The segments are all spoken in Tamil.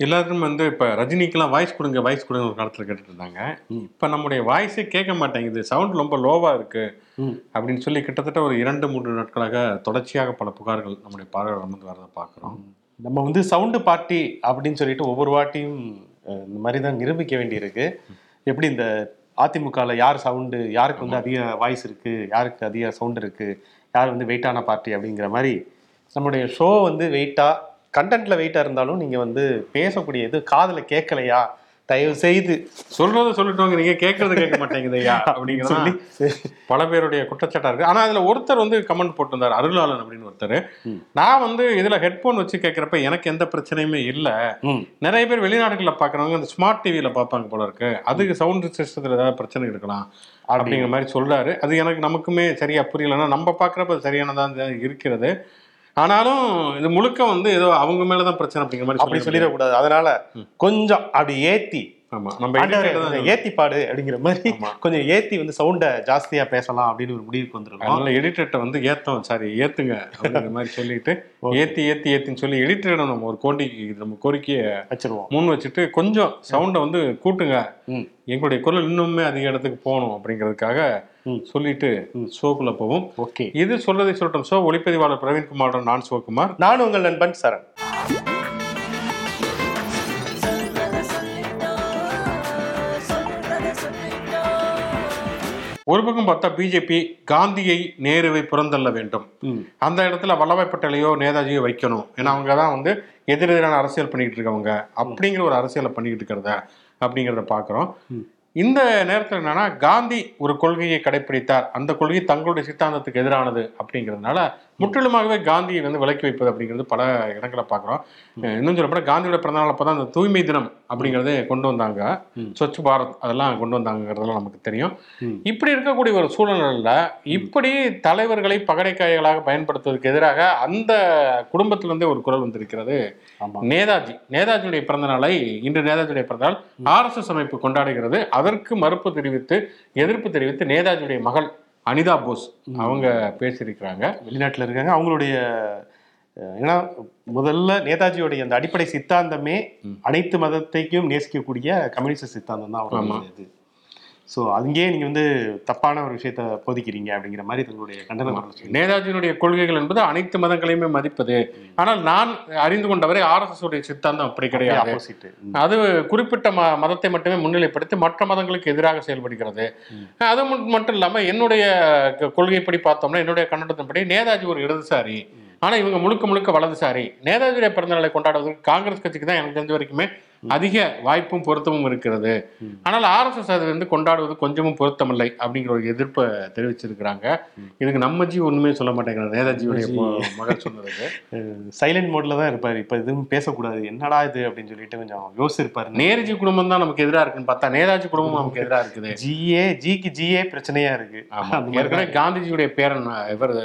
எல்லாருக்கும் வந்து இப்போ ரஜினிக்கெல்லாம் வாய்ஸ் கொடுங்க வாய்ஸ் கொடுங்க ஒரு காலத்தில் கேட்டுட்டு இருந்தாங்க இப்போ நம்முடைய வாய்ஸே கேட்க மாட்டேங்குது. சவுண்ட் ரொம்ப லோவாக இருக்கு. ம். அப்படின்னு சொல்லி கிட்டத்தட்ட ஒரு இரண்டு மூன்று நாட்களாக தொடர்ச்சியாக பல புகார்கள் நம்முடைய பார்வையாளர் வந்து வரதை பார்க்குறோம். நம்ம வந்து சவுண்டு பார்ட்டி அப்படின்னு சொல்லிட்டு ஒவ்வொரு வாட்டியும் இந்த மாதிரி தான் நிரூபிக்க வேண்டியிருக்கு. எப்படி இந்த அதிமுகவில் யார் சவுண்டு யாருக்கு வந்து அதிக வாய்ஸ் இருக்கு யாருக்கு அதிக சவுண்ட் இருக்கு யார் வந்து வெயிட்டான பார்ட்டி அப்படிங்கிற மாதிரி நம்முடைய ஷோ வந்து வெயிட்டா கண்டென்ட்ல வெயிட்டா இருந்தாலும் நீங்க வந்து பேசக்கூடிய இது காதுல கேட்கலையா தயவு செய்து. சொல்றதை சொல்லிட்டோங்க நீங்க கேட்கறது கேட்க மாட்டேங்குது ஐயா அப்படிங்கிற சொல்லி. பல பேருடைய குற்றச்சாட்டா இருக்கு. ஆனா அதுல ஒருத்தர் வந்து கமெண்ட் போட்டிருந்தார் அருளாளன் அப்படின்னு ஒருத்தர். நான் வந்து இதுல ஹெட்போன் வச்சு கேட்கறப்ப எனக்கு எந்த பிரச்சனையுமே இல்ல. நிறைய பேர் வெளிநாடுகள்ல பாக்குறவங்க இந்த ஸ்மார்ட் டிவியில பார்ப்பாங்க போல இருக்கு. அதுக்கு சவுண்ட் சிஸ்டத்துல ஏதாவது பிரச்சனை இருக்கலாம் அப்படிங்கிற மாதிரி சொல்றாரு. அது எனக்கு நமக்குமே சரியா புரியலன்னா நம்ம பாக்குறப்ப அது சரியானதா தான் இருக்கிறது. ஆனாலும் இது முழுக்க வந்து ஏதோ அவங்க மேலதான் பிரச்சனை அப்படிங்கிற மாதிரி அப்படி சொல்லி சொல்லிடக்கூடாது. அதனால கொஞ்சம் அப்படி ஏத்தி ஆமா நம்ம தான் ஏத்தி பாடு அப்படிங்கிற மாதிரி. கொஞ்சம் ஏத்தி வந்து சவுண்ட ஜாஸ்தியா பேசலாம் அப்படின்னு ஒரு முடிவுக்கு வந்திருக்கோம். அதனால எடிட்டர்கிட்ட வந்து ஏத்தோம். சாரி ஏத்துங்க அப்படிங்கிற மாதிரி சொல்லிட்டு ஏத்தி ஏத்தி ஏத்தின்னு சொல்லி எடிட்டரிடம் நம்ம ஒரு கோடி நம்ம கோரிக்கையை வச்சிருவோம். முன் வச்சுட்டு கொஞ்சம் சவுண்டை வந்து கூட்டுங்க. எங்களுடைய குரல் இன்னுமே அதிக இடத்துக்கு போகணும் அப்படிங்கிறதுக்காக. சொல்லிட்டு ஷோக்குள்ள போவோம். ஓகே. இது சொல்றதை சொல்லட்டும். ஷோ ஒளிப்பதிவாளர் பிரவீன்குமார் நான் சிவகுமார். நான் உங்கள் நண்பன் சரண். ஒரு பக்கம் பார்த்தா பிஜேபி காந்தியை நேருவை புறந்தள்ள வேண்டும். அந்த இடத்துல வல்லபாய் பட்டேலையோ நேதாஜியோ வைக்கணும். ஏன்னா அவங்க தான் வந்து எதிரெதிரான அரசியல் பண்ணிக்கிட்டு இருக்கவங்க. அப்படிங்கிற ஒரு அரசியலை பண்ணிக்கிட்டு இருக்கிறத அப்படிங்கிறத பார்க்குறோம். இந்த நேரத்தில் என்னன்னா காந்தி ஒரு கொள்கையை கடைபிடித்தார் அந்த கொள்கை தங்களுடைய சித்தாந்தத்துக்கு எதிரானது அப்படிங்கிறதுனால முற்றிலுமாகவே காந்தியை வந்து விலக்கி வைப்பது அப்படிங்கிறது பல இடங்களை பார்க்குறோம். இன்னும் சொல்லப்போனால் காந்தியோட பிறந்தநாள் அப்போ தான் அந்த தூய்மை தினம் அப்படிங்கிறதே கொண்டு வந்தாங்க. ஸ்வச் பாரத் அதெல்லாம் கொண்டு வந்தாங்கிறதெல்லாம் நமக்கு தெரியும். இப்படி இருக்கக்கூடிய ஒரு சூழ்நிலையில இப்படி தலைவர்களை பகடைக்காய்களாக பயன்படுத்துவதற்கு எதிராக அந்த குடும்பத்திலிருந்தே ஒரு குரல் வந்திருக்கிறது. நேதாஜி நேதாஜியுடைய பிறந்த நாளை இன்று நேதாஜியுடைய பிறந்தநாள் ஆர்எஸ்எஸ் அமைப்பு கொண்டாடுகிறது. அதற்கு மறுப்பு தெரிவித்து எதிர்ப்பு தெரிவித்து நேதாஜியுடைய மகள் அனிதா போஸ் அவங்க பேசியிருக்கிறாங்க வெளிநாட்டுல இருக்காங்க அவங்களுடைய ஏன்னா முதல்ல நேதாஜியோடைய அந்த அடிப்படை சித்தாந்தமே. அனைத்து மதத்தையும் நேசிக்கக்கூடிய கம்யூனிஸ்ட் சித்தாந்தம் தான். அவருடைய இது ஸோ அங்கேயே நீங்க வந்து தப்பான ஒரு விஷயத்த போதிக்கிறீங்க அப்படிங்கிற மாதிரி தங்களுடைய கண்டன குரல் சொல்லி நேதாஜியினுடைய கொள்கைகள் என்பது அனைத்து மதங்களையுமே மதிப்பது. ஆனால் நான் அறிந்து கொண்டவரை ஆர்எஸ்எஸ் உடைய சித்தாந்தம் அப்படி கிடையாது. அது குறிப்பிட்ட ம மதத்தை மட்டுமே முன்னிலைப்படுத்தி மற்ற மதங்களுக்கு எதிராக செயல்படுகிறது. அது மட்- மட்டும் இல்லாம என்னுடைய கொள்கைப்படி பார்த்தோம்னா என்னுடைய கண்ணோட்டத்தின்படி நேதாஜி ஒரு இடதுசாரி. ஆனா இவங்க முழுக்க முழுக்க வலதுசாரி. நேதாஜியுடைய பிறந்தநாளை கொண்டாடுவதற்கு காங்கிரஸ் கட்சிக்கு தான் எனக்கு தெரிஞ்ச வரைக்குமே அதிக வாய்ப்பும் பொருத்தமும் இருக்கிறது. ஆனால் ஆர்எஸ்எஸ் அது வந்து கொண்டாடுவது கொஞ்சமும் பொருத்தமில்லை அப்படிங்கிற ஒரு எதிர்ப்பை தெரிவிச்சிருக்கிறாங்க. இதுக்கு நம்ம ஜி ஒண்ணுமே சொல்ல மாட்டேங்கிறார். நேதாஜியுடைய மகள் சொன்னதுக்கு. சைலண்ட் மோட்ல தான் இருப்பாரு. இப்ப எதுவும் பேசக்கூடாது. என்னடா இது அப்படின்னு சொல்லிட்டு கொஞ்சம் யோசிச்சிருப்பாரு. நேருஜி குடும்பம் தான் நமக்கு எதிராக இருக்குன்னு பார்த்தா நேதாஜி குடும்பம் நமக்கு எதிராக இருக்குது. ஜிஏ ஜிக்கு ஜிஏ பிரச்சனையா இருக்கு. ஏற்கனவே காந்திஜியுடைய பேரன் இவர்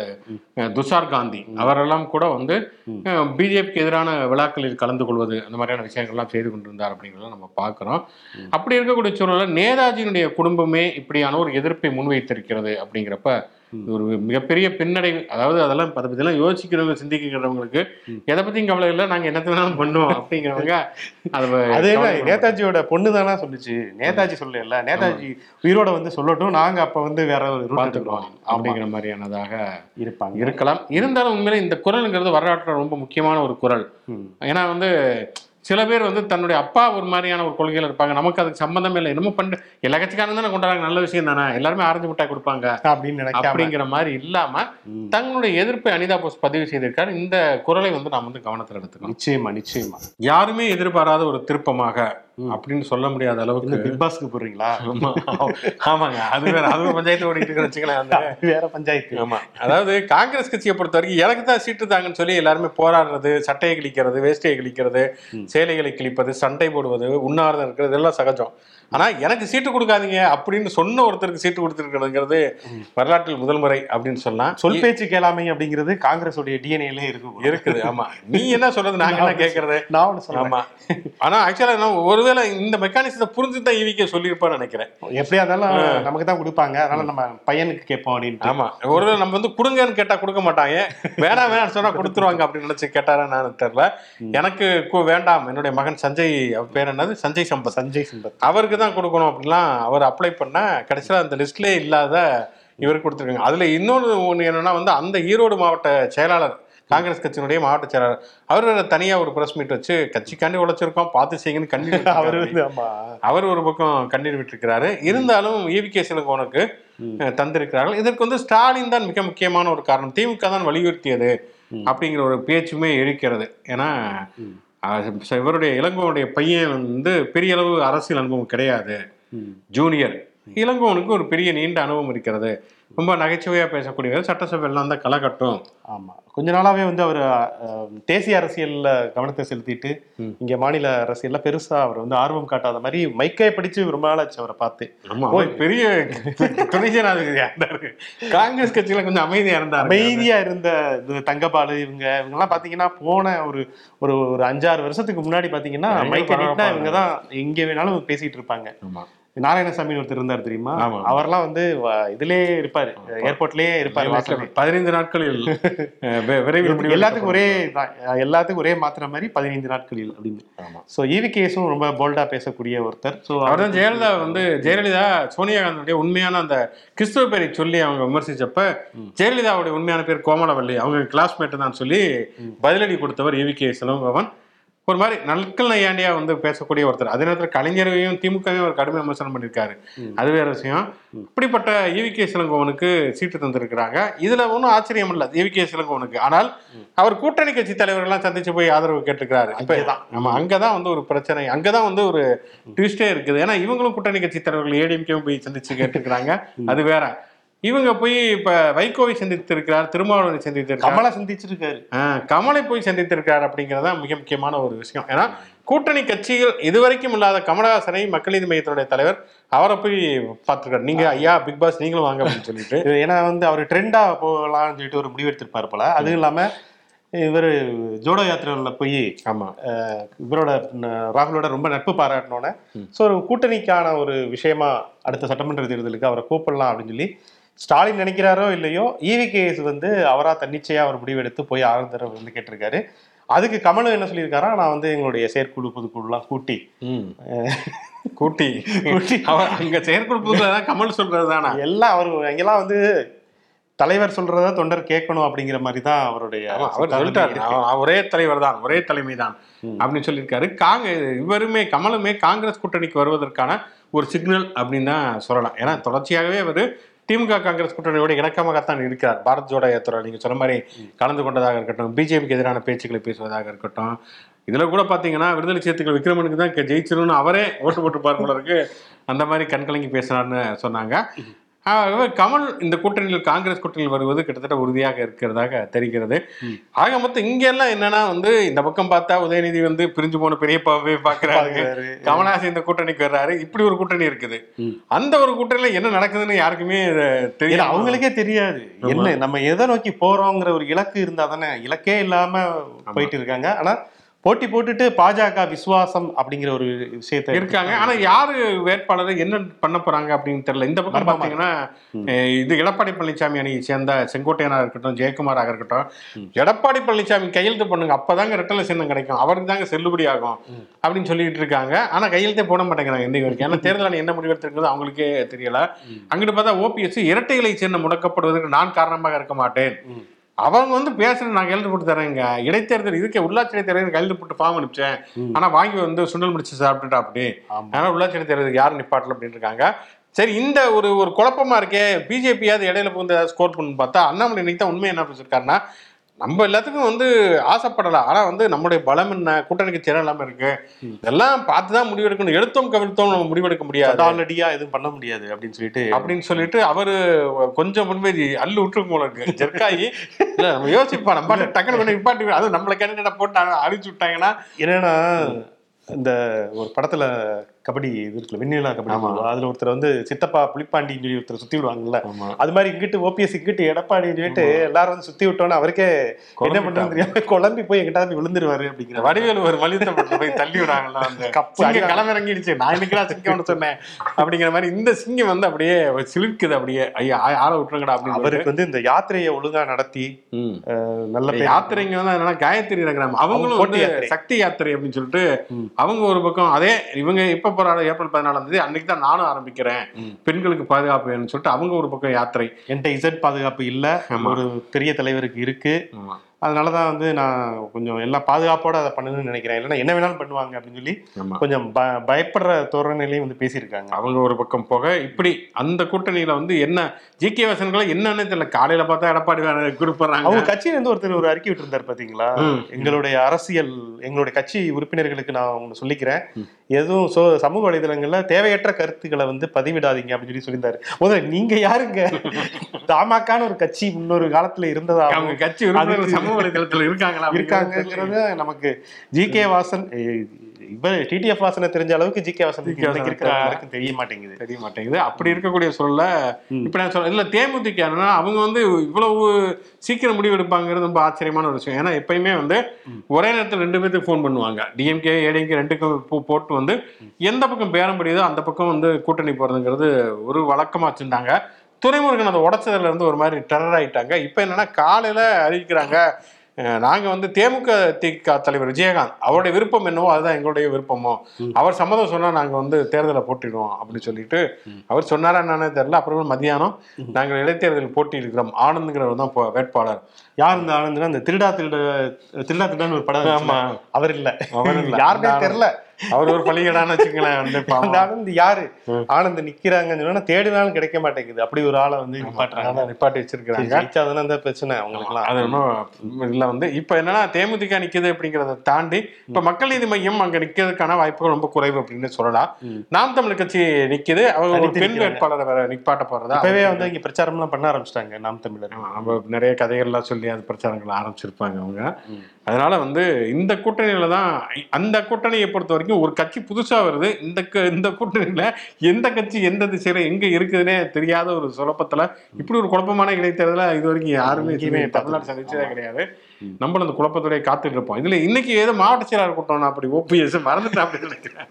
துஷார் காந்தி. அவரெல்லாம் கூட வந்து. பிஜேபிக்கு எதிரான விழாக்களில் கலந்து கொள்வது அந்த மாதிரியான விஷயங்கள்லாம் செய்து கொண்டிருந்தார் அப்படிங்கிறத நம்ம பார்க்கிறோம். அப்படி இருக்கக்கூடிய சூழலில் நேதாஜியினுடைய குடும்பமே இப்படியான ஒரு எதிர்ப்பை முன்வைத்திருக்கிறது அப்படிங்கிறப்ப ஒரு மிகப்பெரிய பின்னடைவு அதாவது அதெல்லாம் அதை பற்றிலாம் யோசிக்கிறவங்க சிந்திக்கிறவங்களுக்கு. எதை பற்றியும் கவலை இல்லை நாங்கள் என்னத்தை வேணாலும் பண்ணுவோம் அப்படிங்கிறவங்க அதை அது என்ன நேதாஜியோட பொண்ணு தானா சொல்லுச்சு. நேதாஜி சொல்லல நேதாஜி உயிரோட வந்து சொல்லட்டும் நாங்க அப்ப வந்து வேற ஒரு பார்த்துக்கிறோம் அப்படிங்கிற மாதிரியானதாக இருப்பாங்க. இருக்கலாம். இருந்தாலும் உண்மையிலே இந்த குரலுங்கிறது வரலாற்றில் ரொம்ப முக்கியமான ஒரு குரல். ஏன்னா வந்து சில பேர் வந்து தன்னுடைய அப்பா ஒரு மாதிரியான ஒரு கொள்கையில் இருப்பாங்க. நமக்கு அதுக்கு சம்மந்தமே இல்லை. என்னமோ பண்ணு எல்லா தானே கொண்டாடுறாங்க. நல்ல விஷயம் தானே. எல்லாருமே ஆரஞ்சு மிட்டாய் கொடுப்பாங்க. அப்படின்னு நினைக்காம. அப்படிங்கிற மாதிரி இல்லாம. தங்களுடைய எதிர்ப்பை அனிதா போஸ் பதிவு செய்திருக்கார். இந்த குரலை வந்து நாம் வந்து கவனத்தில் எடுத்துக்கணும். நிச்சயமா நிச்சயமா. யாருமே எதிர்பாராத ஒரு திருப்பமாக. அப்படின்னு சொல்ல முடியாத அளவுக்கு பிக் பாஸ்க்கு போடுறீங்களா? ஆமா. ஆமாங்க. அது வேற அது பஞ்சாயத்து ஓடிட்டு இருக்கு வச்சுக்கலாம் அந்த வேற பஞ்சாயத்து. ஆமா. அதாவது காங்கிரஸ் கட்சியை பொறுத்த வரைக்கும் எனக்கு தான் சீட்டு தாங்கன்னு சொல்லி எல்லாருமே போராடுறது சட்டையை கிழிக்கிறது வேஷ்டியை கிழிக்கிறது. சேலைகளை கிழிப்பது சண்டை போடுவது உண்ணாவிரதம் இருக்கிறது எல்லாம் சகஜம். ஆனா எனக்கு சீட்டு கொடுக்காதீங்க அப்படின்னு சொன்ன ஒருத்தருக்கு சீட்டு கொடுத்துருக்கிறதுங்கிறது. வரலாற்றில் முதல் முறை அப்படின்னு சொல்லலாம் சொல் பேச்சு கேளாமை அப்படிங்கிறது காங்கிரஸ் உடைய டிஎன்ஏல இருக்கு. இருக்குது. ஆமா. நீ என்ன சொல்றது? நாங்க என்ன கேட்கறது நான் ஒண்ணு சொல்றேன். ஆமா. ஆனா ஆக்சுவலா என்ன ஒருவேளை இந்த மெக்கானிசத்தை புரிஞ்சு தான் ஈவிக்கே சொல்லியிருப்பான்னு நினைக்கிறேன். எப்படியா இருந்தாலும் நமக்கு தான் கொடுப்பாங்க. அதனால நம்ம பையனுக்கு கேட்போம் அப்படின்ட்டு. ஆமா. ஒருவேளை நம்ம வந்து கொடுங்கன்னு கேட்டா கொடுக்க மாட்டாங்க. வேணாம் வேணாம் சொன்னா கொடுத்துருவாங்க அப்படின்னு நினைச்சு கேட்டாரா நான் தெரியல. எனக்கு வேண்டாம். என்னுடைய மகன் சஞ்சய் பேர் என்னது? சஞ்சய் சம்பத். சஞ்சய் சம்பத். அவருக்கு தான் கொடுக்கணும் அப்படிலாம் அவர் அப்ளை பண்ண கடைசியில் அந்த லிஸ்ட்லேயே இல்லாத இவருக்கு கொடுத்துருக்காங்க. அதுல இன்னொரு ஒன்று என்னன்னா வந்து அந்த ஈரோடு மாவட்ட செயலாளர் காங்கிரஸ் கட்சியினுடைய மாவட்ட செயலாளர் அவர் வேற தனியா ஒரு பிரஸ் மீட் வச்சு கட்சிக்காண்டி உழைச்சிருக்கோம் பார்த்து செய்யுங்கன்னு கண்ணீர் அவர் அவர் வந்து ஆமா. அவர் ஒரு பக்கம் கண்ணீர் விட்டிருக்கிறாரு. இருந்தாலும் ஈவிகே சிலங்கோனுக்கு அஹ், தந்திருக்கிறார்கள். இதற்கு வந்து ஸ்டாலின் தான் மிக முக்கியமான ஒரு காரணம். திமுக தான் வலியுறுத்தியது அப்படிங்கிற ஒரு பேச்சுமே இருக்கிறது. ஏன்னா இவருடைய இளங்கோனுடைய பையன் வந்து பெரிய அளவு அரசியல் அனுபவம் கிடையாது. ஜூனியர் இளங்கோவனுக்கு ஒரு பெரிய நீண்ட அனுபவம் இருக்கிறது. ரொம்ப நகைச்சுவையா பேசக்கூடியவர் சட்டசபையெல்லாம் தான் களை கட்டும். ஆமா. கொஞ்ச நாளாவே வந்து அவர் தேசிய அரசியல்ல கவனத்தை செலுத்திட்டு. இங்க மாநில அரசியல்ல பெருசா அவர் வந்து ஆர்வம் காட்டாத மாதிரி மைக்கை படிச்சு ரொம்ப நாள் ஆச்சு அவரை பார்த்து. ஆமா அவர் பெரிய காங்கிரஸ் கட்சியில கொஞ்சம் அமைதியா இருந்தாரு. அமைதியா இருந்த தங்கபாலு இவங்க இவங்க எல்லாம் பாத்தீங்கன்னா போன ஒரு ஒரு ஒரு அஞ்சாறு வருஷத்துக்கு முன்னாடி பாத்தீங்கன்னா மைக்கை நீட்டினா இவங்க தான் எங்க வேணாலும் பேசிட்டு இருப்பாங்க. ஆமா. நாராயணசாமி ஒருத்தர் இருந்தார் தெரியுமா. அவர்லாம் வந்து இதுலயே இருப்பாரு. ஏர்போர்ட்லயே இருப்பாரு. பதினைந்து நாட்களில் விரைவில் எல்லாத்துக்கும் ஒரே. எல்லாத்துக்கும் ஒரே மாத்திர மாதிரி பதினைந்து நாட்களில் அப்படின்னு. ஸோ ஈவி கேஸும் ரொம்ப போல்டா பேசக்கூடிய ஒருத்தர். ஸோ அவர் தான் ஜெயலலிதா வந்து ஜெயலலிதா சோனியா காந்தியுடைய உண்மையான அந்த கிறிஸ்துவ பேரை சொல்லி அவங்க விமர்சிச்சப்ப ஜெயலலிதாவுடைய உண்மையான பேர் கோமலவல்லி. அவங்க கிளாஸ்மேட் தான் சொல்லி பதிலடி கொடுத்தவர் ஏவி கே சிலம்பவன் ஒரு மாதிரி நல்கல் நையாண்டியா வந்து பேசக்கூடிய ஒருத்தர். அதே நேரத்தில் கலைஞரையும் திமுகவையும் ஒரு கடுமை விமர்சனம் பண்ணியிருக்காரு. அது வேற விஷயம். இப்படிப்பட்ட ஈவி கே சிலங்கோவனுக்கு சீட்டு தந்திருக்கிறாங்க. இதுல ஒன்றும் ஆச்சரியம் இல்லை ஈவி கே சிலங்கோவனுக்கு. ஆனால் அவர் கூட்டணி கட்சி தலைவர்கள்லாம் சந்திச்சு போய் ஆதரவு கேட்டிருக்கிறாரு இப்ப அங்கேதான். ஆமா அங்கதான் வந்து ஒரு பிரச்சனை அங்கதான் வந்து ஒரு ட்விஸ்டே இருக்குது. ஏன்னா இவங்களும் கூட்டணி கட்சி தலைவர்கள் ஏடிஎம்கேவும் போய் சந்திச்சு கேட்டிருக்கிறாங்க அது வேற. இவங்க போய் இப்ப வைகோவை சந்தித்திருக்கிறார் திருமாவளவனை சந்தித்திருக்கிறார். கமலை சந்திச்சிருக்காரு. கமலை போய் சந்தித்திருக்கிறார் அப்படிங்கிறது தான் மிக முக்கியமான ஒரு விஷயம். ஏன்னா கூட்டணி கட்சிகள் இதுவரைக்கும் இல்லாத கமலஹாசனை மக்கள் நீதி மையத்தினுடைய தலைவர் அவரை போய் பார்த்திருக்காரு. நீங்க ஐயா பிக் பாஸ் நீங்களும் வாங்க அப்படின்னு சொல்லிட்டு. ஏன்னா வந்து அவர் ட்ரெண்டா போகலாம்னு சொல்லிட்டு ஒரு முடிவு எடுத்திருப்பாரு போல. அதுவும் இல்லாம இவர் ஜோடோ யாத்திரையில் போய் ஆமா. அஹ், இவரோட ராகுலோட ரொம்ப நட்பு பாராட்டினோன்னே ஸோ ஒரு கூட்டணிக்கான ஒரு விஷயமா அடுத்த சட்டமன்ற தேர்தலுக்கு அவரை கூப்பிடலாம் அப்படின்னு சொல்லி ஸ்டாலின் நினைக்கிறாரோ இல்லையோ ஈவி கேஸ் வந்து அவரா தன்னிச்சையா ஒரு முடிவெடுத்து போய் ஆதரவு வந்து கேட்டிருக்காரு. அதுக்கு கமலும் என்ன சொல்லியிருக்காரா நான் வந்து எங்களுடைய செயற்குழு பொதுக்குழுலாம் கூட்டி ம். கூட்டி அவர் அங்க செயற்குழு தான் கமல் சொல்றது தானே? எல்லாம் அவர் அங்கெல்லாம் வந்து தலைவர் சொல்றத தொண்டர் கேட்கணும் அப்படிங்கிற மாதிரி தான் அவருடைய அவர் சொல்லிட்டாரு. ஒரே தலைவர் தான் ஒரே தலைமை தான் அப்படின்னு சொல்லியிருக்காரு. காங்க இவருமே கமலுமே காங்கிரஸ் கூட்டணிக்கு வருவதற்கான ஒரு சிக்னல் அப்படின்னு தான் சொல்லலாம். ஏன்னா தொடர்ச்சியாகவே அவர் திமுக காங்கிரஸ் கூட்டணியோட இணக்கமாகத்தான் இருக்கிறார். பாரத் ஜோடோ யாத்திரா நீங்கள் சொன்ன மாதிரி கலந்து கொண்டதாக இருக்கட்டும் பிஜேபிக்கு எதிரான பேச்சுக்களை பேசுவதாக இருக்கட்டும். இதில் கூட பார்த்தீங்கன்னா விடுதலை சேர்த்துக்கள் விக்ரமனுக்கு தான் ஜெயிச்சிரும்னு அவரே ஓட்டு போட்டு போல அந்த மாதிரி கண்கலங்கி பேசினார்னு சொன்னாங்க. கமல் இந்த கூட்டணியில் காங்கிரஸ் கூட்டணியில் வருவது கிட்டத்தட்ட உறுதியாக இருக்கிறதாக தெரிகிறது. ஆக மொத்தம் இங்க எல்லாம் என்னன்னா வந்து இந்த பக்கம் பார்த்தா உதயநிதி வந்து பிரிஞ்சு போன பெரியப்பாவே பாக்குறாரு. கமலஹாசன் இந்த கூட்டணிக்கு வர்றாரு. இப்படி ஒரு கூட்டணி இருக்குது. அந்த ஒரு கூட்டணியில என்ன நடக்குதுன்னு யாருக்குமே தெரியல அவங்களுக்கே தெரியாது. என்ன நம்ம எதை நோக்கி போறோங்கிற ஒரு இலக்கு இருந்தா தானே இலக்கே இல்லாம போயிட்டு இருக்காங்க. ஆனா போட்டி போட்டுட்டு பாஜக விசுவாசம் அப்படிங்கிற ஒரு விஷயத்தை இருக்காங்க ஆனா யாரு வேட்பாளர் என்ன பண்ண போறாங்க அப்படின்னு தெரியல. இந்த பக்கம் பாத்தீங்கன்னா இது எடப்பாடி பழனிசாமி அணியை சேர்ந்த செங்கோட்டையனா இருக்கட்டும் ஜெயக்குமாராக இருக்கட்டும் எடப்பாடி பழனிசாமி கையெழுத்து பண்ணுங்க அப்பதாங்க ரெட்டலை சின்னம் கிடைக்கும். அவருக்கு தாங்க செல்லுபடி ஆகும் அப்படின்னு சொல்லிட்டு இருக்காங்க. ஆனா கையெழுத்தே போட மாட்டேங்கிறாங்க இன்னைக்கு வரைக்கும். ஏன்னா தேர்தல் ஆணையம் என்ன முடிவெடுத்திருக்கிறது அவங்களுக்கே தெரியல. அங்கிட்டு பார்த்தா ஓபிஎஸ் இரட்டைகளை சின்னம் முடக்கப்படுவதற்கு நான் காரணமாக இருக்க மாட்டேன். அவங்க வந்து பேசுறது நான் கையெழுத்து போட்டு தரேங்க. இடைத்தேர்தல் இதுக்கே உள்ளாட்சி இடைத்தேர்தல் கையெழுத்து போட்டு ஃபார்ம் அனுப்பிச்சேன். ஆனா வாங்கி வந்து சுண்டல் முடிச்சு சாப்பிட்டுட்டா அப்படி. அதனால உள்ளாட்சி இடைத்தேர்தல் யாரும் நிப்பாட்டல அப்படின்னு இருக்காங்க. சரி இந்த ஒரு ஒரு குழப்பமா இருக்கே. பிஜேபியாவது இடையில புகுந்து ஸ்கோர் பண்ணு பார்த்தா அண்ணாமலை இன்னைக்கு தான் உண்மை என்ன பேசியிருக்காருன்னா நம்ம எல்லாத்துக்கும் வந்து ஆசைப்படலாம். ஆனா வந்து நம்முடைய பலம் என்ன கூட்டணி கட்சி இல்லாம இருக்கு. இதெல்லாம் பார்த்து தான் முடிவெடுக்கணும் எடுத்தோம் கவிழ்த்தோம் நம்ம முடிவெடுக்க முடியாது. ஆல்ரெடியா எதுவும் பண்ண முடியாது அப்படின்னு சொல்லிட்டு அப்படின்னு சொல்லிட்டு அவரு கொஞ்சம் முன்வேதி அள்ளு விட்டுருக்கு போல இருக்கு. ஜெர்க்காயி இல்ல நம்ம யோசிப்பா நம்ம டக்குனு கொண்டு நிப்பாட்டி அது நம்மள கேண்டிடேட் போட்டு அழிச்சு விட்டாங்கன்னா. என்னன்னா இந்த ஒரு படத்துல கபடி இது இருக்குல்ல வெண்ணிலா கபடி. அதுல ஒருத்தர் வந்து சித்தப்பா புலிப்பாண்டின்னு சொல்லி ஒருத்தர் சுத்தி விடுவாங்கல்ல. அது மாதிரி இங்கிட்டு ஓபிஎஸ் இங்கிட்டு எடப்பாடி சொல்லிட்டு எல்லாரும் வந்து சுத்தி விட்டோன்னு அவருக்கே என்ன. பண்றது தெரியாம குழம்பி போய் எங்கிட்ட போய் விழுந்துருவாரு அப்படிங்கிற வடிவேலு ஒரு மலித்தப்பட்டு போய் தள்ளி விடாங்கல்ல அந்த கப்பு சிங்கம் அடி- களமிறங்கிடுச்சு. நான் இன்னைக்கு சிங்கம்னு சொன்னேன் அப்படிங்கிற மாதிரி இந்த சிங்கம் வந்து அப்படியே சிலிர்க்குது அப்படியே. ஐயா ஆள விட்டுருங்கடா அப்படின்னு அவருக்கு வந்து இந்த யாத்திரையை ஒழுங்கா நடத்தி நல்ல யாத்திரைங்க வந்து என்னன்னா காயத்ரி நகரம் அவங்களும். சக்தி யாத்திரை அப்படின்னு சொல்லிட்டு. அவங்க ஒரு பக்கம் அதே இவங்க எப்ப போறாங்க ஏப்ரல் பதினாலாம் தேதி. அன்னைக்கு தான் நானும் ஆரம்பிக்கிறேன். பெண்களுக்கு பாதுகாப்பு வேணும்னு சொல்லிட்டு அவங்க ஒரு பக்கம் யாத்திரை. என்கிட்ட இசட் பாதுகாப்பு இல்ல. ஒரு பெரிய தலைவருக்கு இருக்கு. ஆமா அதனாலதான் வந்து நான் கொஞ்சம் எல்லாம் பாதுகாப்போட அதை பண்ணணும்னு நினைக்கிறேன். இல்லைன்னா என்ன வேணாலும் பண்ணுவாங்க அப்படின்னு சொல்லி கொஞ்சம் ப- பயப்படுற தோரணையிலையும் வந்து பேசியிருக்காங்க. அவங்க ஒரு பக்கம் போக இப்படி அந்த கூட்டணியில வந்து என்ன ஜி கே வாசன்களை என்னன்னு தெரியல. காலையில பார்த்தா எடப்பாடி வேற கொடுப்படுறாங்க அவங்க கட்சியில இருந்து ஒருத்தர் ஒரு அறிக்கை விட்டிருந்தார் பாத்தீங்களா? ம். எங்களுடைய அரசியல் எங்களுடைய கட்சி உறுப்பினர்களுக்கு நான் ஒண்ணு சொல்லிக்கிறேன். எதுவும் சோ சமூக வலைதளங்கள்ல தேவையற்ற கருத்துக்களை வந்து பதிவிடாதீங்க அப்படின்னு சொல்லி சொல்லியிருந்தாரு. முதல்ல நீங்க யாருங்க? தமாக்கான ஒரு கட்சி முன்னொரு காலத்துல இருந்ததா? அவங்க கட்சி சமூக வலைதளத்துல இருக்காங்களா இருக்காங்கிறது நமக்கு ஜி கே வாசன் இவர் டிடிஎஃப் வாசனை தெரிஞ்ச அளவுக்கு G K Vasan GK Vasan இருக்கிற யாருக்கும் தெரிய மாட்டேங்குது. தெரிய மாட்டேங்குது. அப்படி இருக்கக்கூடிய சூழல்ல ம். இப்ப நான் சொல்ல இல்ல தேமுதிக அவங்க வந்து இவ்வளவு சீக்கிரம் முடிவு எடுப்பாங்கிறது ரொம்ப ஆச்சரியமான ஒரு விஷயம். ஏன்னா எப்பயுமே வந்து ஒரே நேரத்தில் ரெண்டு பேருக்கு ஃபோன் பண்ணுவாங்க. டிஎம்கே ஏடிஎம்கே ரெண்டுக்கும் போட்டு வந்து எந்த பக்கம் பேரம் படியுதோ அந்த பக்கம் வந்து கூட்டணி போறதுங்கிறது ஒரு வழக்கமா வச்சிருந்தாங்க. துறைமுருகன் அதை உடைச்சதுல இருந்து ஒரு மாதிரி டெரர் ஆயிட்டாங்க. இப்ப என்னன்னா காலையில அறிவிக்கிறாங்க. நாங்க வந்து தேமுக திக தலைவர் விஜயகாந்த் அவருடைய விருப்பம் என்னவோ அதுதான் எங்களுடைய விருப்பமோ. அவர் சம்மதம் சொன்னா நாங்க வந்து தேர்தலை போட்டிடுவோம் அப்படின்னு சொல்லிட்டு அவர் சொன்னாரா என்னன்னே தெரியல. அப்புறமா மதியானம் நாங்கள் இடைத்தேர்தலில் போட்டியிடுகிறோம். ஆனந்த்ங்கிறவர் தான் வேட்பாளர். யார் இந்த ஆனந்த்னா இந்த திருடா திருட திருடா திருடான்னு ஒரு படம் ஆமா. அவர் இல்ல. அவர் இல்ல. யாருமே அந்த தெரியல. அவர் ஒரு அந்த பாவம். ஆனந்த் யாரு? ஆனந்த் நிக்கிறாங்கன்னு சொன்னா தேடினாலும் கிடைக்க மாட்டேங்குது. அப்படி ஒரு ஆளை வந்து நிப்பாட்டுறாங்க நிப்பாட்டி வச்சிருக்கிறாங்க. ஜெயிச்சாதானே அந்த பிரச்சனை அவங்களுக்குலாம் அது ஒன்றும் இல்லை வந்து இப்போ என்னன்னா தேமுதிக நிக்குது அப்படிங்கிறத தாண்டி இப்போ மக்கள் நீதி மையம் அங்க நிக்கிறதுக்கான வாய்ப்புகள் ரொம்ப குறைவு அப்படின்னு சொல்லலாம். நாம் தமிழ் கட்சி நிக்குது. அவங்க ஒரு பெண். வேட்பாளரை வேற நிப்பாட்ட போறதா? இப்பவே வந்து இங்க பிரச்சாரம்லாம் பண்ண ஆரம்பிச்சிட்டாங்க நாம் தமிழர். நிறைய கதைகள்லாம் சொல்லி அது பிரச்சாரங்கள் ஆரம்பிச்சிருப்பாங்க அவங்க. அதனால வந்து இந்த கூட்டணியில தான் அந்த கூட்டணியை பொறுத்த வரைக்கும் ஒரு கட்சி புதுசா வருது. இந்த இந்த கூட்டணியில எந்த கட்சி எந்த திசையில எங்க இருக்குதுன்னே தெரியாத ஒரு சுலப்பத்துல இப்படி ஒரு குழப்பமான இடைத்தேர்தல இது வரைக்கும் யாருமே இதுவரை தமிழ்நாடு சந்திச்சதே கிடையாது. நம்மளும் அந்த குழப்பத்தோடய காத்துட்டு இருப்போம். இதுல இன்னைக்கு ஏதோ மாவட்ட செயலாளர் கூட்டம் அப்படி ஓபிஎஸ் மறந்துட்டேன் அப்படின்னு நினைக்கிறேன்.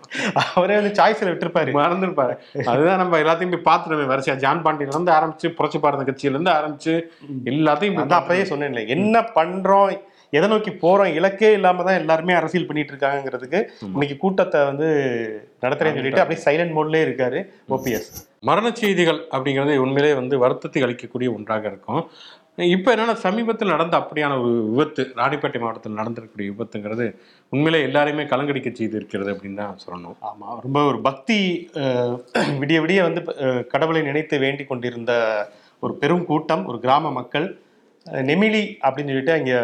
அவரே வந்து சாய்ஸ்ல விட்டுருப்பாரு. மறந்துருப்பாரு. அதுதான் நம்ம எல்லாத்தையும் போய் பார்த்துருமே வரிசையா. ஜான் பாண்டியில இருந்து ஆரம்பிச்சு புரட்சி பாரத கட்சியில இருந்து ஆரம்பிச்சு எல்லாத்தையும் அப்பயே சொன்னேன்ல என்ன பண்றோம்? எதை நோக்கி போறோம்? இலக்கே இல்லாம தான் எல்லாருமே அரசியல் பண்ணிட்டு இருக்காங்கிறதுக்கு இன்னைக்கு கூட்டத்தை வந்து நடத்துறேன்னு சொல்லிட்டு அப்படியே சைலண்ட் மோட்லயே இருக்காரு ஓபிஎஸ் மரண செய்திகள் அப்படிங்கிறது உண்மையிலே வந்து வருத்தத்தை அளிக்கக்கூடிய ஒன்றாக இருக்கும். இப்போ என்னன்னா சமீபத்தில் நடந்த அப்படியான ஒரு விபத்து ராணிப்பேட்டை மாவட்டத்தில் நடந்திருக்கக்கூடிய விபத்துங்கிறது உண்மையிலே எல்லாரையுமே கலங்கடிக்க செய்து இருக்கிறது அப்படின்னு தான் சொல்லணும். ஆமா. ரொம்ப ஒரு பக்தி விடிய விடிய வந்து கடவுளை நினைத்து வேண்டிக் கொண்டிருந்த ஒரு பெரும் கூட்டம் ஒரு கிராம மக்கள் நெமிலி அப்படின்னு சொல்லிட்டு அங்க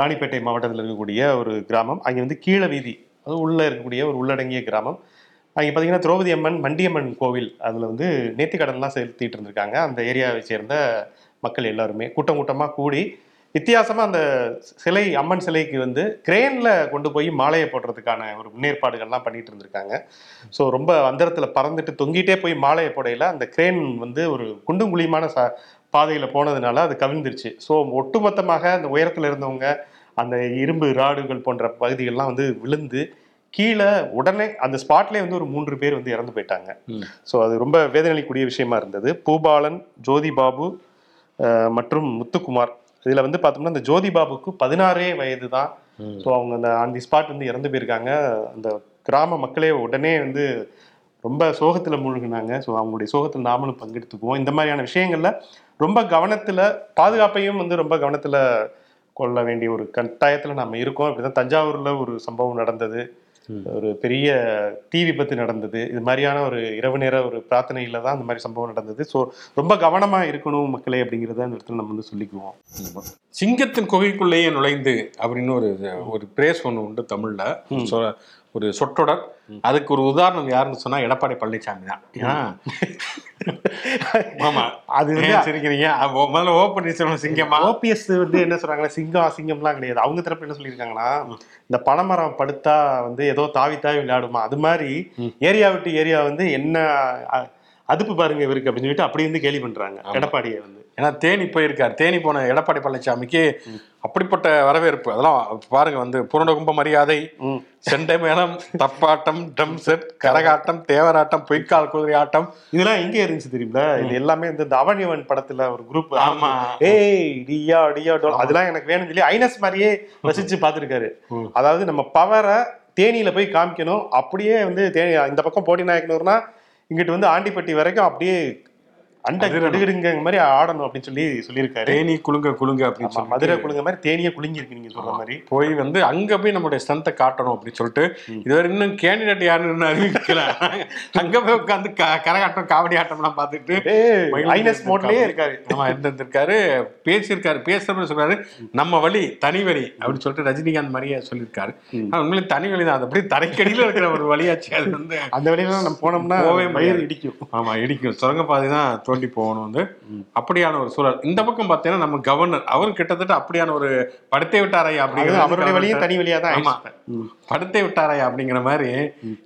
ராணிப்பேட்டை மாவட்டத்தில் இருக்கக்கூடிய ஒரு கிராமம். அங்கே வந்து கீழ வீதி அது உள்ளே இருக்கக்கூடிய ஒரு உள்ளடங்கிய கிராமம். அங்கே பார்த்தீங்கன்னா திரௌபதி அம்மன் மண்டியம்மன் கோவில் அதில் வந்து நேர்த்திக்கடன்லாம் செலுத்திட்டு இருந்திருக்காங்க. அந்த ஏரியாவை சேர்ந்த மக்கள் எல்லாருமே கூட்டம் கூட்டமாக கூடி வித்தியாசமாக அந்த சிலை அம்மன் சிலைக்கு வந்து கிரேனில் கொண்டு போய் மாலையை போடுறதுக்கான ஒரு முன்னேற்பாடுகள்லாம் பண்ணிட்டு இருந்திருக்காங்க. ஸோ ரொம்ப அந்தரத்தில் பறந்துட்டு தொங்கிட்டே போய் மாலையை போடையில அந்த கிரேன் வந்து ஒரு குண்டும் குழியுமான ச பாதையில் போனதுனால அது கவிழ்ந்துருச்சு. ஸோ ஒட்டுமொத்தமாக அந்த உயரத்தில் இருந்தவங்க அந்த இரும்பு ராடுகள் போன்ற பகுதிகள்லாம் வந்து விழுந்து கீழே உடனே அந்த ஸ்பாட்லேயே வந்து ஒரு மூன்று பேர் வந்து இறந்து போயிட்டாங்க. ஸோ அது ரொம்ப வேதனைக்குரிய விஷயமா இருந்தது. பூபாலன் ஜோதி பாபு மற்றும் முத்துக்குமார். இதில் வந்து பார்த்தோம்னா இந்த ஜோதி பாபுக்கு பதினாறே வயது தான். ஸோ அவங்க அந்த ஆன் தி ஸ்பாட் வந்து இறந்து போயிருக்காங்க. அந்த கிராம மக்களே உடனே வந்து ரொம்ப சோகத்தில் மூழ்கினாங்க. ஸோ அவங்களுடைய சோகத்தில் நாமளும் பங்கெடுத்துக்குவோம். இந்த மாதிரியான விஷயங்கள்ல ரொம்ப கவனத்தில் பாதுகாப்பையும் வந்து ரொம்ப கவனத்தில் கொள்ள வேண்டிய ஒரு கட்டாயத்தில் நம்ம இருக்கோம். இப்படிதான் தஞ்சாவூரில் ஒரு சம்பவம் நடந்தது. ஒரு பெரிய தீ விபத்து நடந்தது. இது மாதிரியான ஒரு இரவு நேர ஒரு பிரார்த்தனையில தான் இந்த மாதிரி சம்பவம் நடந்தது. ஸோ ரொம்ப கவனமா இருக்கணும் மக்களே அப்படிங்கிறத அந்த இடத்துல நம்ம வந்து சொல்லிக்குவோம். சிங்கத்தின் குகைக்குள்ளேயே நுழைந்து அப்படின்னு ஒரு ஒரு பிரேஸ் ஒன்று உண்டு தமிழ்ல. ஒரு சொற்றொடர். அதுக்கு ஒரு உதாரணம் யாருன்னு சொன்னா எடப்பாடி பழனிசாமி தான். ஏன்னா ஆமா. அது ஏன் சிரிக்கிறீங்க? முதல்ல ஓ பன்னீர்செல்வம் சிங்கமா ஓபிஎஸ் வந்து என்ன சொல்றாங்கன்னா சிங்கம் அசிங்கம்லாம் கிடையாது. அவங்க தரப்பு என்ன சொல்லியிருக்காங்கன்னா இந்த பனைமரம் படுத்தா வந்து ஏதோ தாவி தாவி விளையாடுமா? அது மாதிரி ஏரியா விட்டு ஏரியா வந்து என்ன அதுப்பு பாருங்க இவருக்கு அப்படின்னு சொல்லிட்டு அப்படி வந்து கேலி பண்றாங்க. எடப்பாடியை வந்து. ஏன்னா தேனி போயிருக்கார். தேனி போன எடப்பாடி பழனிசாமிக்கு அப்படிப்பட்ட வரவேற்பு. அதெல்லாம் பாருங்க வந்து பூரணகும்ப மரியாதை. செண்டை மேளம் தப்பாட்டம் ட்ரம் செட் கரகாட்டம் தேவராட்டம் பொய்க்கால் குதிரை ஆட்டம். இதெல்லாம் எங்க இருந்துச்சு தெரியுங்களா? இது எல்லாமே இந்த அவனிவன் படத்துல ஒரு குரூப் ஆமா. ஏய் டியா டியா டோல் அதெல்லாம் எனக்கு வேணும்னு சொல்லி ஐனஸ் மாதிரியே ரசிச்சு பார்த்திருக்காரு. அதாவது நம்ம பவரை தேனியில போய் காமிக்கணும். அப்படியே வந்து தேனி இந்த பக்கம் போட்டி நாயக்கனூர்னா இங்கிட்டு வந்து ஆண்டிப்பட்டி வரைக்கும் அப்படியே அண்டை கிடுகிடுங்க மாதிரி ஆடணும் அப்படின்னு சொல்லி சொல்லியிருக்காரு. தேனி குலுங்க குலுங்க அப்படின்னு சொல்லி மதுரை குழுங்க மாதிரி தேனியே குலுங்கி இருக்கு நீங்க சொல்ற மாதிரி. போய் வந்து அங்க போய் நம்மளுடைய ஸ்ட்ரென்த்தை காட்டணும் அப்படின்னு சொல்லிட்டு இதுவரை இன்னும் கேண்டிடேட் யாருன்னு அறிவிக்கல. அங்க போய் உட்காந்து கரகாட்டம் காவடி ஆட்டம்லாம் பார்த்துட்டு ஐனஸ் மோட்லயே இருக்காரு. ஆமா இருந்திருக்காரு பேசியிருக்காரு பேசுறப்ப சொல்றாரு நம்ம வழி தனி வழி அப்படின்னு சொல்லிட்டு ரஜினிகாந்த் மாதிரியே சொல்லியிருக்காரு. உண்மையிலே தனி வழி தான். அது அப்படியே தரைக்கடியில இருக்கிற ஒரு வழியாச்சு. அது வந்து அந்த வழியில நம்ம போனோம்னா முடியாது. இடிக்கும். ஆமா இடிக்கும். சுரங்கப்பாதை தான் தோண்டி போகணும் வந்து அப்படியான ஒரு சூழல். இந்த பக்கம் பார்த்தீங்கன்னா நம்ம கவர்னர் அவர் கிட்டத்தட்ட அப்படியான ஒரு படுத்தே விட்டாரையா அது அப்படிங்கிற அவருடைய வழியும் தனி வழியா தான் ஆமா. படுத்தே விட்டாரையா அப்படிங்கிற மாதிரி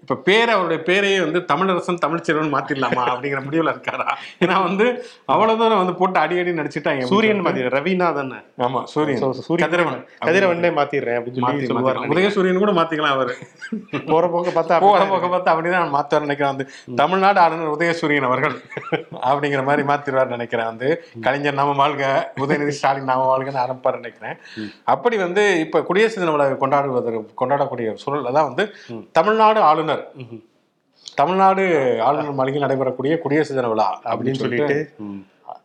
இப்ப பேர் அவருடைய பேரையே வந்து தமிழரசன் தமிழ்ச்செல்வன் மாத்திடலாமா அப்படிங்கிற முடிவுல இருக்காரா? ஏன்னா வந்து அவ்வளவு தூரம் வந்து போட்டு அடி அடி நடிச்சுட்டாங்க சூரியன் மாதிரி ரவினா தானே ஆமா சூரியன். கதிரவன். கதிரவனே மாத்திடுறேன் அப்படின்னு சொல்லி உதயசூரியன் கூட மாத்திக்கலாம் அவரு. போற போக்க பார்த்தா போற அப்படிதான் போக பார்த்து அப்படிதான் மாத்துவார் நினைக்கிறேன். வந்து தமிழ்நாடு ஆளுநர் உதயசூரியன் அவர்கள். அப்படிங்கிற மாதிரி மாத்திடுவார் நினைக்கிறேன். வந்து கலைஞர் நாம வாழ்க உதயநிதி ஸ்டாலின் நாம வாழ்கன்னு ஆரம்பிப்பார் நினைக்கிறேன். அப்படி வந்து இப்ப குடியரசு தின விழா கொண்டாடுவதற்கு கொண்டாடக்கூடிய சூழல்ல தான் வந்து தமிழ்நாடு ஆளுநர். தமிழ்நாடு ஆளுநர் மாளிகையில் நடைபெறக்கூடிய குடியரசு தின விழா அப்படின்னு சொல்லிட்டு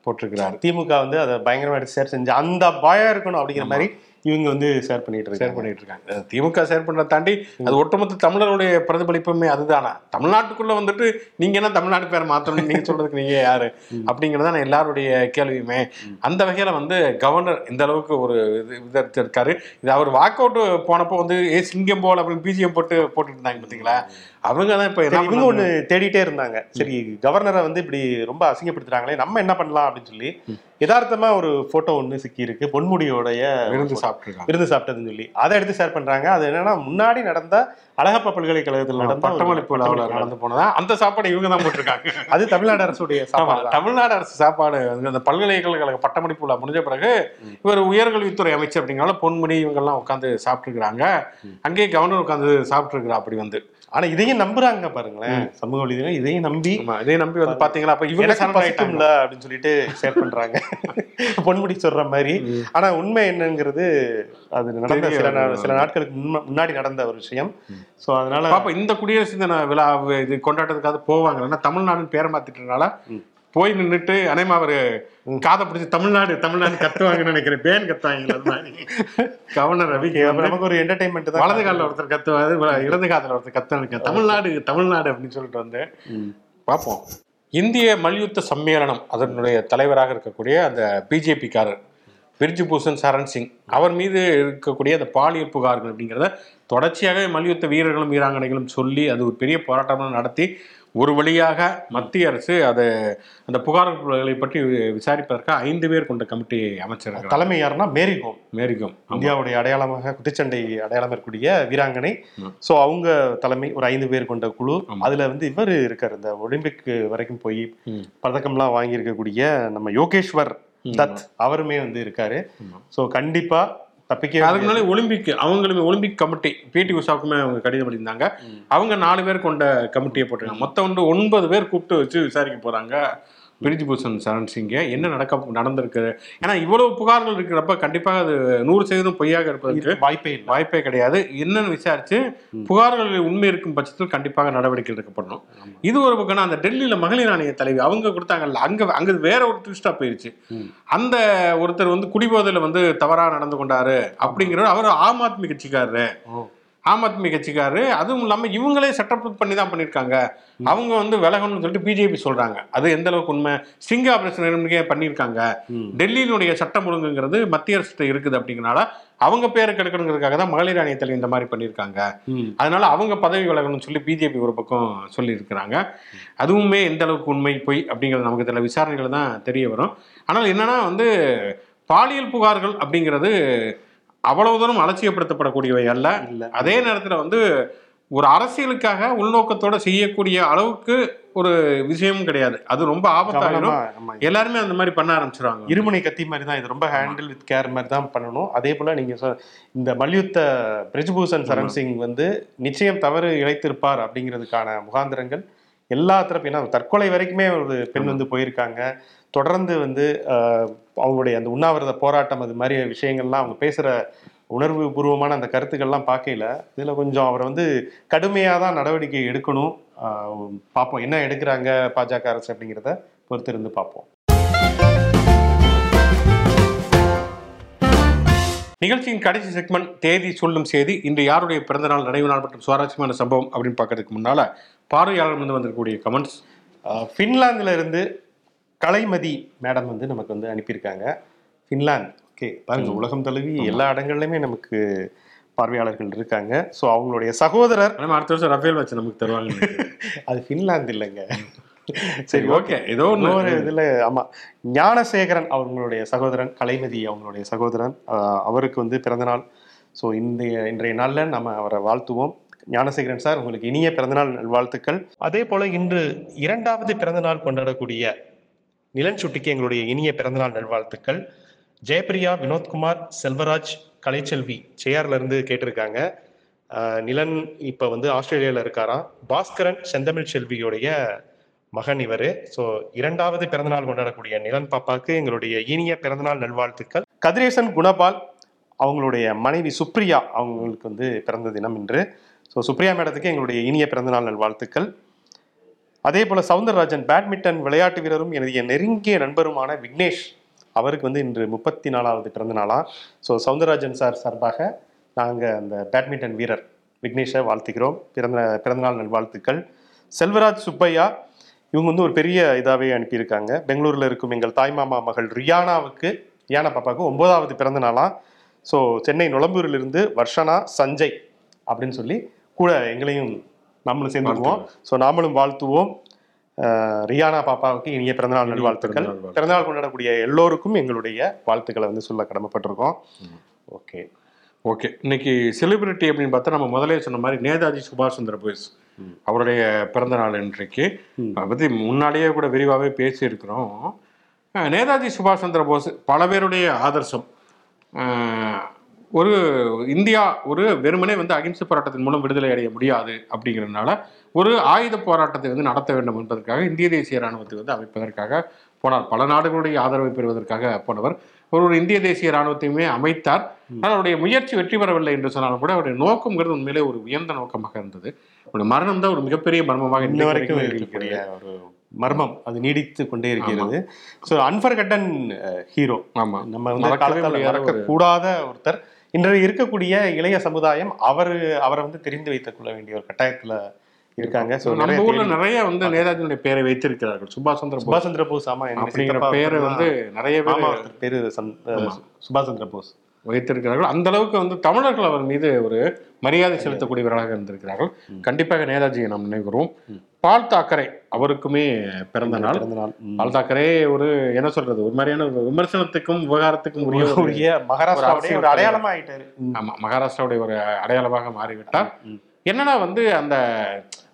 போட்டிருக்கிறாரு. திமுக வந்து அதை பயங்கரமா எடுத்து செஞ்சு அந்த பயம் இருக்கணும் அப்படிங்கிற மாதிரி இவங்க வந்து ஷேர் பண்ணிட்டு ஷேர் பண்ணிட்டு இருக்காங்க திமுக ஷேர் பண்றதை தாண்டி அது ஒட்டுமொத்த தமிழருடைய பிரதிபலிப்புமே அதுதானா? தமிழ்நாட்டுக்குள்ள வந்துட்டு நீங்க என்ன தமிழ்நாடு பேரை மாத்தணும் நீங்க சொல்றதுக்கு நீங்க யாரு? அப்படிங்கறத எல்லாருடைய கேள்வியுமே. அந்த வகையில வந்து கவர்னர் இந்த அளவுக்கு ஒரு இது இருக்காரு இது அவர் வாக் அவுட் போனப்போ வந்து ஏ சிங்கம் போல் அப்படின்னு பிஜிஎம் போட்டு போட்டுட்டு இருந்தாங்க பாத்தீங்களா? அவங்க தான் இப்ப இவங்க? ஒண்ணு தேடிட்டே இருந்தாங்க. சரி கவர்னரை வந்து இப்படி ரொம்ப அசிங்கப்படுத்துறாங்களே நம்ம என்ன பண்ணலாம் அப்படின்னு சொல்லி யதார்த்தமா ஒரு போட்டோ ஒண்ணு சிக்கி இருக்கு பொன்முடியோடைய விருந்து சாப்பிட்டுருக்காங்க விருந்து சாப்பிட்டதுன்னு சொல்லி. அதை எடுத்து ஷேர் பண்றாங்க. அது என்னன்னா முன்னாடி நடந்த அழகப்பா பல்கலைக்கழகத்தில் நடந்த பட்டமளிப்பு விழாவில் நடந்து போனதா? அந்த சாப்பாடு இவங்க தான் போட்டிருக்காங்க. அது தமிழ்நாடு அரசுடைய சாப்பாடு. தமிழ்நாடு அரசு சாப்பாடு அந்த பல்கலைக்கழக பட்டமளிப்பு விழா முடிஞ்ச பிறகு இவர் உயர்கல்வித்துறை அமைச்சர் அப்படிங்கனால பொன்முடி இவங்கெல்லாம் உட்காந்து சாப்பிட்டுருக்காங்க அங்கேயே கவர்னர் உட்காந்து சாப்பிட்டுருக்கிறா அப்படி வந்து. ஆனா இதையும் நம்புறாங்க பாருங்களேன். சமூக வலைதளம் இதையும் நம்பி ஆமா இதை நம்பி வந்து பாத்தீங்களா அப்ப இவங்க பசிக்கும்ல அப்படின்னு சொல்லிட்டு ஷேர் பண்றாங்க. பொன்முடி சொல்ற மாதிரி. ஆனா உண்மை என்னங்கிறது அது நடந்த சில சில நாட்களுக்கு முன்ன- முன்னாடி நடந்த ஒரு விஷயம். சோ அதனால பாப்பா இந்த குடியரசு தின விழா இது கொண்டாட்டத்துக்காக போவாங்க. ஏன்னா தமிழ்நாடுன்னு பேரை மாத்திட்டனால போய் நின்னுட்டு அனைமா அவரு காதை பிடிச்சி தமிழ்நாடு தமிழ்நாடு கத்துவாங்கன்னு நினைக்கிறேன். பேன் கத்துவாங்க அது மாதிரி. கவர்னர் ரவி நமக்கு ஒரு என்டர்டைன்மெண்ட் தான் வலது காலில் ஒருத்தர் கத்துவாரு இடது காதில் ஒருத்தர் கத்து தமிழ்நாடு தமிழ்நாடு அப்படின்னு சொல்லிட்டு வந்து பார்ப்போம். இந்திய மல்யுத்த சம்மேளனம் அதனுடைய தலைவராக இருக்கக்கூடிய அந்த பிஜேபிக்காரர் பிரிஜு பூஷன் சரண் சிங். அவர் மீது இருக்கக்கூடிய அந்த பாலியல் புகார்கள் அப்படிங்கிறத தொடர்ச்சியாக மல்யுத்த வீரர்களும் வீராங்கனைகளும் சொல்லி அது ஒரு பெரிய போராட்டமாக நடத்தி ஒரு வழியாக மத்திய அரசு அதை அந்த புகார்களை பற்றி விசாரிப்பதற்காக ஐந்து பேர் கொண்ட கமிட்டி அமைச்சிருக்கிறார் தலைமை யாருன்னா மேரி கோம். மேரிகம் இந்தியாவுடைய அடையாளமாக குத்துச்சண்டை அடையாளம் இருக்கக்கூடிய வீராங்கனை. சோ அவங்க தலைமை ஒரு ஐந்து பேர் கொண்ட குழு. அதுல வந்து இவர் இருக்காரு. இந்த ஒலிம்பிக் வரைக்கும் போய். பதக்கம்லாம் வாங்கி இருக்கக்கூடிய நம்ம யோகேஸ்வர் தத் அவருமே வந்து இருக்காரு. சோ கண்டிப்பா தப்பிக்க அதுக்கு முன்னாடி ஒலிம்பிக் அவங்களுமே ஒலிம்பிக் கமிட்டி பிடி உஷாவுக்குமே அவங்க கடிதம் எழுதியிருந்தாங்க அவங்க நாலு பேர் கொண்ட கமிட்டியை போட்டிருக்காங்க மொத்தம் வந்து ஒன்பது பேர் கூப்பிட்டு வச்சு விசாரிக்க போறாங்க. பிரிஜ் பூஷன் சரண் சிங்கை என்ன நடக்க நடந்திருக்கு? ஏன்னா இவ்வளவு புகார்கள் இருக்கிறப்ப கண்டிப்பாக அது நூறு சதவீதம் பொய்யாக இருப்பதற்கு வாய்ப்பே வாய்ப்பே கிடையாது. என்னன்னு விசாரிச்சு புகார்கள் உண்மை இருக்கும் பட்சத்தில் கண்டிப்பாக நடவடிக்கை எடுக்கப்படணும் இது ஒரு பக்கம் அந்த டெல்லியில மகளிர் ஆணைய தலைவி அவங்க கொடுத்தாங்கல்ல அங்க அங்க வேற ஒரு ட்விஸ்டா போயிருச்சு. அந்த ஒருத்தர் வந்து குடிபோதையில வந்து தவறா நடந்து கொண்டாரு அப்படிங்கிறவர் அவர் ஆம் ஆத்மி கட்சிக்காரரு. ஆம் ஆத்மி கட்சிக்காரு. அதுவும் இல்லாம இவங்களே சட்டப்பூர்வம் பண்ணி தான் பண்ணியிருக்காங்க அவங்க வந்து விலகணும்னு சொல்லிட்டு பிஜேபி சொல்றாங்க. அது எந்த அளவுக்கு உண்மை? ஸ்ட்ரிங் ஆபரேஷன் பண்ணியிருக்காங்க. டெல்லியினுடைய சட்டம் ஒழுங்குங்கிறது மத்திய அரசு இருக்குது அப்படிங்கறனால அவங்க பேரை கெடுக்கணுங்கிறதுக்காக தான் மகளிர் ஆணையத்தில் இந்த மாதிரி பண்ணியிருக்காங்க. அதனால அவங்க பதவி விலகணும்னு சொல்லி பிஜேபி ஒரு பக்கம் சொல்லியிருக்கிறாங்க. அதுவுமே எந்த அளவுக்கு உண்மை பொய் அப்படிங்கிறது நமக்கு தெரியல. விசாரணைகள் தான் தெரிய வரும். ஆனால் என்னன்னா வந்து பாலியல் புகார்கள் அப்படிங்கிறது அவ்வளவு தூரம் அலட்சியப்படுத்தப்படக்கூடியவை அல்ல. அதே நேரத்தில் வந்து ஒரு அரசியலுக்காக உள்நோக்கத்தோட செய்யக்கூடிய அளவுக்கு ஒரு விஷயமும் கிடையாது. அது ரொம்ப ஆமா. எல்லாருமே அந்த மாதிரி பண்ண ஆரம்பிச்சிருவாங்க. இருமுனை கத்தி மாதிரி தான் இது. ரொம்ப ஹேண்டில் வித் கேர் மாதிரி தான் பண்ணணும். அதே போல நீங்க இந்த மல்யுத்த பிரிஜ்பூஷன் சரண் சிங் வந்து நிச்சயம் தவறு இழைத்திருப்பார் அப்படிங்கிறதுக்கான முகாந்திரங்கள். எல்லா தரப்பு ஏன்னா தற்கொலை வரைக்குமே ஒரு பெண் வந்து போயிருக்காங்க. தொடர்ந்து வந்து அவங்களுடைய அந்த உண்ணாவிரத போராட்டம் அது மாதிரி விஷயங்கள்லாம் அவங்க பேசுகிற உணர்வு பூர்வமான அந்த கருத்துக்கள்லாம் பார்க்கையில இதில் கொஞ்சம் அவரை வந்து கடுமையாக தான் நடவடிக்கை எடுக்கணும். பார்ப்போம் என்ன எடுக்கிறாங்க பாஜக அரசு அப்படிங்கிறத பொறுத்திருந்து பார்ப்போம். நிகழ்ச்சியின் கடைசி செக்மெண்ட் தேதி சொல்லும் செய்தி இன்று யாருடைய பிறந்தநாள் நினைவு நாள் மற்றும் சுவாரஸ்யமான சம்பவம் அப்படின்னு பார்க்கறதுக்கு முன்னால பார்வையாளர் வந்து வந்திருக்கக்கூடிய கமெண்ட்ஸ் ஃபின்லாந்துல இருந்து கலைமதி மேடம் வந்து நமக்கு வந்து அனுப்பியிருக்காங்க. ஃபின்லாந்து ஓகே பாருங்க உலகம் தழுவி எல்லா இடங்கள்லையுமே நமக்கு பார்வையாளர்கள் இருக்காங்க. ஸோ அவங்களுடைய சகோதரர் நம்ம அடுத்த வருஷம் ரஃபேல் வச்சு நமக்கு தருவாங்க அது ஃபின்லாந்து இல்லைங்க. சரி ஓகே ஏதோ இன்னொரு இதுல ஆமா. ஞானசேகரன் அவங்களுடைய சகோதரன் கலைமதி அவங்களுடைய சகோதரன் அவருக்கு வந்து பிறந்தநாள். ஸோ இன்றைய இன்றைய நாள்ல நம்ம அவரை வாழ்த்துவோம். ஞானசேகரன் சார் உங்களுக்கு இனிய பிறந்தநாள் நல்வாழ்த்துக்கள். அதே போல இன்று இரண்டாவது பிறந்தநாள் கொண்டாடக்கூடிய நிலன் சுட்டிக்கு எங்களுடைய இனிய பிறந்தநாள் நல்வாழ்த்துக்கள். ஜெயபிரியா வினோத்குமார் செல்வராஜ் கலைச்செல்வி சேயார்ல இருந்து கேட்டிருக்காங்க. நிலன் இப்ப வந்து ஆஸ்திரேலியால இருக்காராம். பாஸ்கரன் செந்தமிழ் செல்வியுடைய மகன் இவர். ஸோ இரண்டாவது பிறந்தநாள் கொண்டாடக்கூடிய நிலன் பாப்பாக்கு எங்களுடைய இனிய பிறந்தநாள் நல்வாழ்த்துக்கள். கதிரேசன் குணபால் அவங்களுடைய மனைவி சுப்ரியா அவங்களுக்கு வந்து பிறந்த தினம் இன்று. ஸோ சுப்ரியா மேடத்துக்கு எங்களுடைய இனிய பிறந்தநாள் நல்வாழ்த்துக்கள். அதே போல் சவுந்தரராஜன் பேட்மிண்டன் விளையாட்டு வீரரும் எனது நெருங்கிய நண்பருமான விக்னேஷ் அவருக்கு வந்து இன்று முப்பத்தி நாலாவது பிறந்த நாளா ஸோ சவுந்தரராஜன் சார் சார்பாக நாங்கள் அந்த பேட்மிண்டன் வீரர் விக்னேஷை வாழ்த்துக்கிறோம் பிறந்த பிறந்தநாள் நல்வாழ்த்துக்கள். செல்வராஜ் சுப்பையா இவங்க வந்து ஒரு பெரிய இதாகவே அனுப்பியிருக்காங்க. பெங்களூரில் இருக்கும் எங்கள் தாய்மாமா மகள் ரியானாவுக்கு ரியானா பாப்பாவுக்கு ஒன்பதாவது பிறந்த நாளாக ஸோ சென்னை நுளம்பூரிலிருந்து வர்ஷனா சஞ்சய் அப்படின்னு சொல்லி கூட எங்களையும் நம்மளும் சேர்ந்துக்குவோம் ஸோ நாமளும் வாழ்த்துவோம். ரியானா பாப்பாவுக்கு இனிய பிறந்தநாள் நல்வாழ்த்துக்கள். பிறந்தநாள் கொண்டாடக்கூடிய எல்லோருக்கும் எங்களுடைய வாழ்த்துக்களை வந்து சொல்ல கடமைப்பட்டிருக்கோம். ஓகே. ஓகே. இன்னைக்கு செலிபிரிட்டி அப்படின்னு பார்த்தா நம்ம முதலே சொன்ன மாதிரி நேதாஜி சுபாஷ் சந்திர போஸ். அவருடைய பிறந்த நாள் இன்றைக்கு. அதை பற்றி முன்னாடியே கூட விரிவாகவே பேசியிருக்கிறோம். நேதாஜி சுபாஷ் சந்திர போஸ் பல பேருடைய ஆதர்சம். ஒரு இந்தியா ஒரு வெறுமனே வந்து அகிம்சை போராட்டத்தின் மூலம் விடுதலை அடைய முடியாது அப்படிங்கிறதுனால ஒரு ஆயுத போராட்டத்தை வந்து நடத்த வேண்டும் என்பதற்காக இந்திய தேசிய இராணுவத்தை வந்து அமைப்பதற்காக போனார். பல நாடுகளுடைய ஆதரவை பெறுவதற்காக போனவர். ஒரு ஒரு இந்திய தேசிய இராணுவத்தையுமே அமைத்தார். ஆனால் அவருடைய முயற்சி வெற்றி பெறவில்லை என்று சொன்னாலும் கூட அவருடைய நோக்கம்ங்கிறது உண்மையிலே ஒரு உயர்ந்த நோக்கமாக இருந்தது. அவருடைய மரணம் தான் ஒரு மிகப்பெரிய மர்மமாக இன்ன வரைக்கும் இருக்கக்கூடிய ஒரு மர்மம். அது நீடித்து கொண்டே இருக்கிறது. ஸோ அன்ஃபர்கட்டன் ஹீரோ ஆமா. நம்ம வந்து காலத்தால் முடியாத மறக்க கூடாத ஒருத்தர். இன்றைய இருக்கக்கூடிய இளைய சமுதாயம் அவர் அவரை வந்து தெரிந்து வைத்துக் கொள்ள வேண்டிய ஒரு கட்டாயத்துல இருக்காங்க. நம்ம ஊர்ல நிறைய வந்து நேதாஜியுடைய பெயரை வைத்திருக்கிறார்கள். சுபாஷ் சந்திர சுபாஷ் சந்திர போஸ் ஆமா அப்படிங்கிற ஒருத்தர் வந்து நிறைய பேர் பேரு சுபாஷ் சந்திர போஸ். வைத்திருக்கிறார்கள். அந்த அளவுக்கு வந்து தமிழர்கள் அவர் மீது ஒரு மரியாதை செலுத்தக்கூடியவர்களாக இருந்திருக்கிறார்கள். கண்டிப்பாக நேதாஜியை நாம் நினைவுகிறோம் பால் தாக்கரே அவருக்குமே பிறந்த நாள். பிறந்த நாள். ம். பால் தாக்கரே ஒரு என்ன சொல்றது ஒரு மாதிரியான விமர்சனத்துக்கும் விவகாரத்துக்கும் உரிய மகாராஷ்டிராவுடைய ஒரு அடையாளமா ஆயிட்டாரு ஆமா மகாராஷ்டிராவுடைய ஒரு அடையாளமாக மாறிவிட்டார். என்னன்னா வந்து அந்த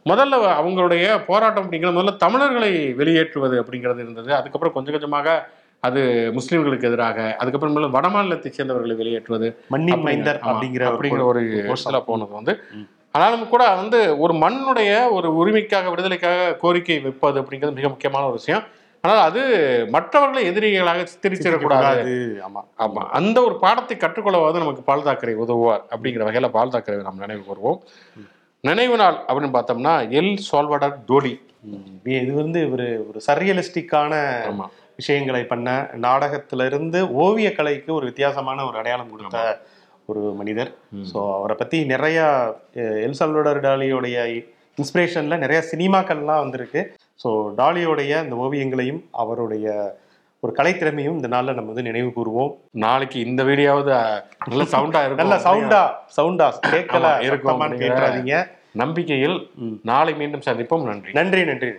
முதல்ல அவங்களுடைய போராட்டம் அப்படிங்கிறது முதல்ல தமிழர்களை வெளியேற்றுவது அப்படிங்கிறது இருந்தது. அதுக்கப்புறம் கொஞ்சம் கொஞ்சமாக அது முஸ்லிம்களுக்கு எதிராக அதுக்கப்புறம் வட மாநிலத்தை சேர்ந்தவர்களை வெளியேற்றுவது மண்ணின் மைந்தர் அப்படிங்கிற அப்படிங்கிற ஒரு போனது வந்து. ஆனாலும் கூட வந்து ஒரு மண்ணுடைய ஒரு உரிமைக்காக விடுதலைக்காக கோரிக்கை வைப்பது அப்படிங்கிறது மிக முக்கியமான ஒரு விஷயம். ஆனால் அது மற்றவர்களை எதிரிகளாக சித்தரிச்சிடக்கூடாது. கூடாது ஆமா. ஆமா. அந்த ஒரு பாடத்தை கற்றுக்கொள்ளவாது நமக்கு பால் தாக்கரை உதவுவார் அப்படிங்கிற வகையில பால் தாக்கரை நாம் நினைவு கூறுவோம். நினைவு நாள் அப்படின்னு பார்த்தோம்னா எல் சால்வடர் டோலி. இது வந்து ஒரு ஒரு சர்ரியலிஸ்டிக்கான ஆமா. விஷயங்களை பண்ண நாடகத்துல இருந்து ஓவிய கலைக்கு ஒரு வித்தியாசமான ஒரு அடையாளம் கொடுத்த ஒரு மனிதர். ஸோ அவரை பற்றி நிறையா அஹ், எல் சல்வடார் டாலியோடைய இன்ஸ்பிரேஷன்ல நிறைய சினிமாக்கள்லாம் வந்திருக்கு. ஸோ டாலியோடைய இந்த ஓவியங்களையும் அவருடைய ஒரு கலைத்திறமையும் இந்த நாளில் நம்ம வந்து நினைவு கூறுவோம். நாளைக்கு இந்த வீடியோவது நல்ல சவுண்டா இருக்கும் நல்ல சவுண்டா சவுண்டா கேட்கல இருக்கும் கேட்டுறாதீங்க நம்பிக்கையில் நாளை மீண்டும் சந்திப்போம். நன்றி நன்றி நன்றி.